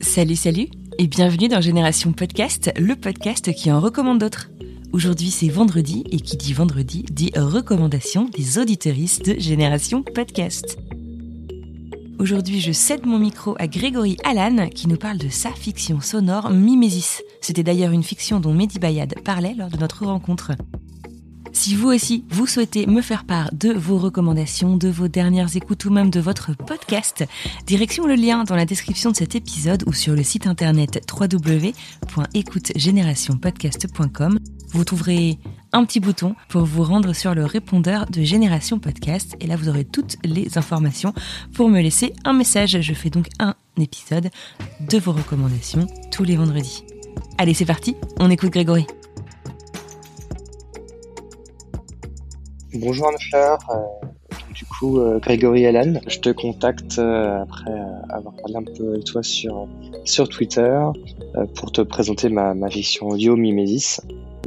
Salut, salut et bienvenue dans Génération Podcast, le podcast qui en recommande d'autres. Aujourd'hui, c'est vendredi et qui dit vendredi dit recommandation des auditeuristes de Génération Podcast. Aujourd'hui, je cède mon micro à Grégory Allan qui nous parle de sa fiction sonore Mimésis. C'était d'ailleurs une fiction dont Mehdi Bayad parlait lors de notre rencontre. Si vous aussi, vous souhaitez me faire part de vos recommandations, de vos dernières écoutes ou même de votre podcast, direction le lien dans la description de cet épisode ou sur le site internet www.écoutegenérationpodcast.com. Vous trouverez un petit bouton pour vous rendre sur le répondeur de Génération Podcast et là vous aurez toutes les informations pour me laisser un message. Je fais donc un épisode de vos recommandations tous les vendredis. Allez, c'est parti, on écoute Grégory. Bonjour Anne-Fleur, euh, du coup euh, Grégory Allan, je te contacte euh, après avoir parlé un peu avec toi sur, sur Twitter pour te présenter ma, ma fiction audio Mimésis.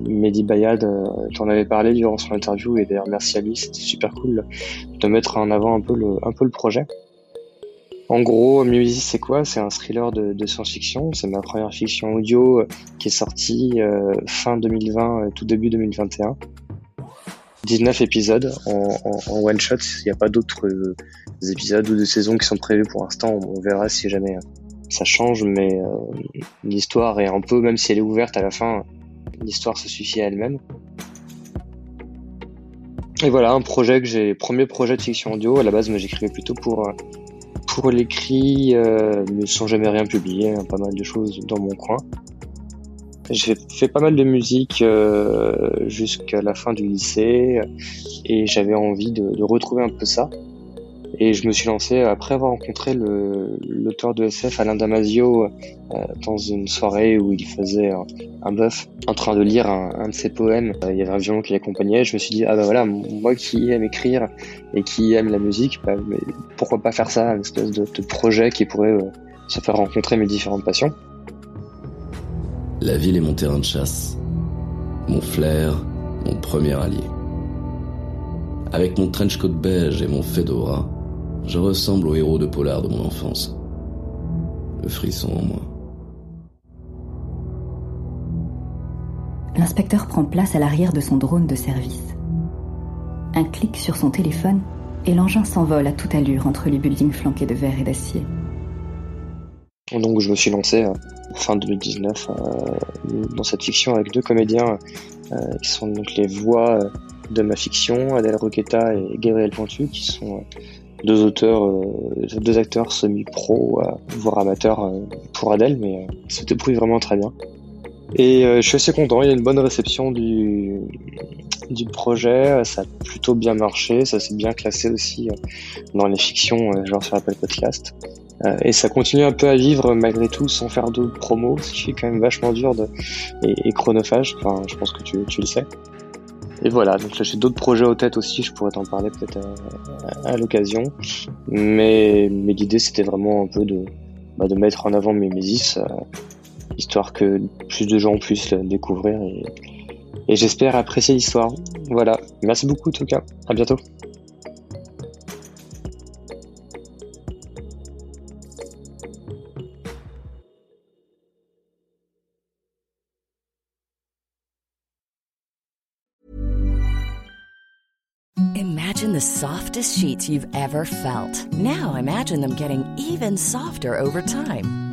Mehdi Bayad, t'en avais parlé durant son interview et d'ailleurs merci à lui, c'était super cool de mettre en avant un peu le, un peu le projet. En gros, Mimésis c'est quoi? C'est un thriller de, de science-fiction, c'est ma première fiction audio qui est sortie fin 2020, tout début 2021. 19 épisodes en, one shot. Il n'y a pas d'autres euh, épisodes ou de saisons qui sont prévus pour l'instant. On, verra si jamais euh, ça change, mais euh, l'histoire est un peu, même si elle est ouverte à la fin, l'histoire se suffit à elle-même. Et voilà, un projet que j'ai, premier projet de fiction audio. À la base, j'écrivais plutôt pour pour l'écrit, mais sans jamais rien publier, hein, pas mal de choses dans mon coin. J'ai fait pas mal de musique euh, jusqu'à la fin du lycée et j'avais envie de, de, retrouver un peu ça. Et je me suis lancé après avoir rencontré l'auteur de SF Alain Damasio euh, dans une soirée où il faisait un, un bœuf en train de lire un, un de ses poèmes. Euh, il y avait un violon qui l'accompagnait. Je me suis dit ah bah voilà moi qui aime écrire et qui aime la musique, bah, pourquoi pas faire ça, une espèce de, de projet qui pourrait euh, se faire rencontrer mes différentes passions. La ville est mon terrain de chasse, mon flair, mon premier allié. Avec mon trench coat beige et mon fedora, je ressemble au héros de polar de mon enfance. Le frisson en moi. L'inspecteur prend place à l'arrière de son drone de service. Un clic sur son téléphone et l'engin s'envole à toute allure entre les buildings flanqués de verre et d'acier. Donc je me suis lancé euh, fin 2019 euh, dans cette fiction avec deux comédiens euh, qui sont donc les voix de ma fiction, Adèle Roqueta et Gabriel Pontu, qui sont deux auteurs, deux acteurs semi-pro, voire amateurs pour Adèle, mais se débrouille vraiment très bien. Et je suis assez content, il y a une bonne réception du, du projet, ça a plutôt bien marché, ça s'est bien classé aussi dans les fictions, genre sur Apple Podcast. Euh, et ça continue un peu à vivre malgré tout sans faire de promo, ce qui est quand même vachement dur de, et, chronophage. Enfin, je pense que tu, tu le sais. Et voilà, donc j'ai d'autres projets aux têtes aussi, je pourrais t'en parler peut-être à, l'occasion. Mais, mais l'idée c'était vraiment un peu de, bah, de mettre en avant Mimesis, euh, histoire que plus de gens puissent le découvrir et, et j'espère apprécier l'histoire. Voilà, merci beaucoup en tout cas, à bientôt. Imagine the softest sheets you've ever felt. Now imagine them getting even softer over time.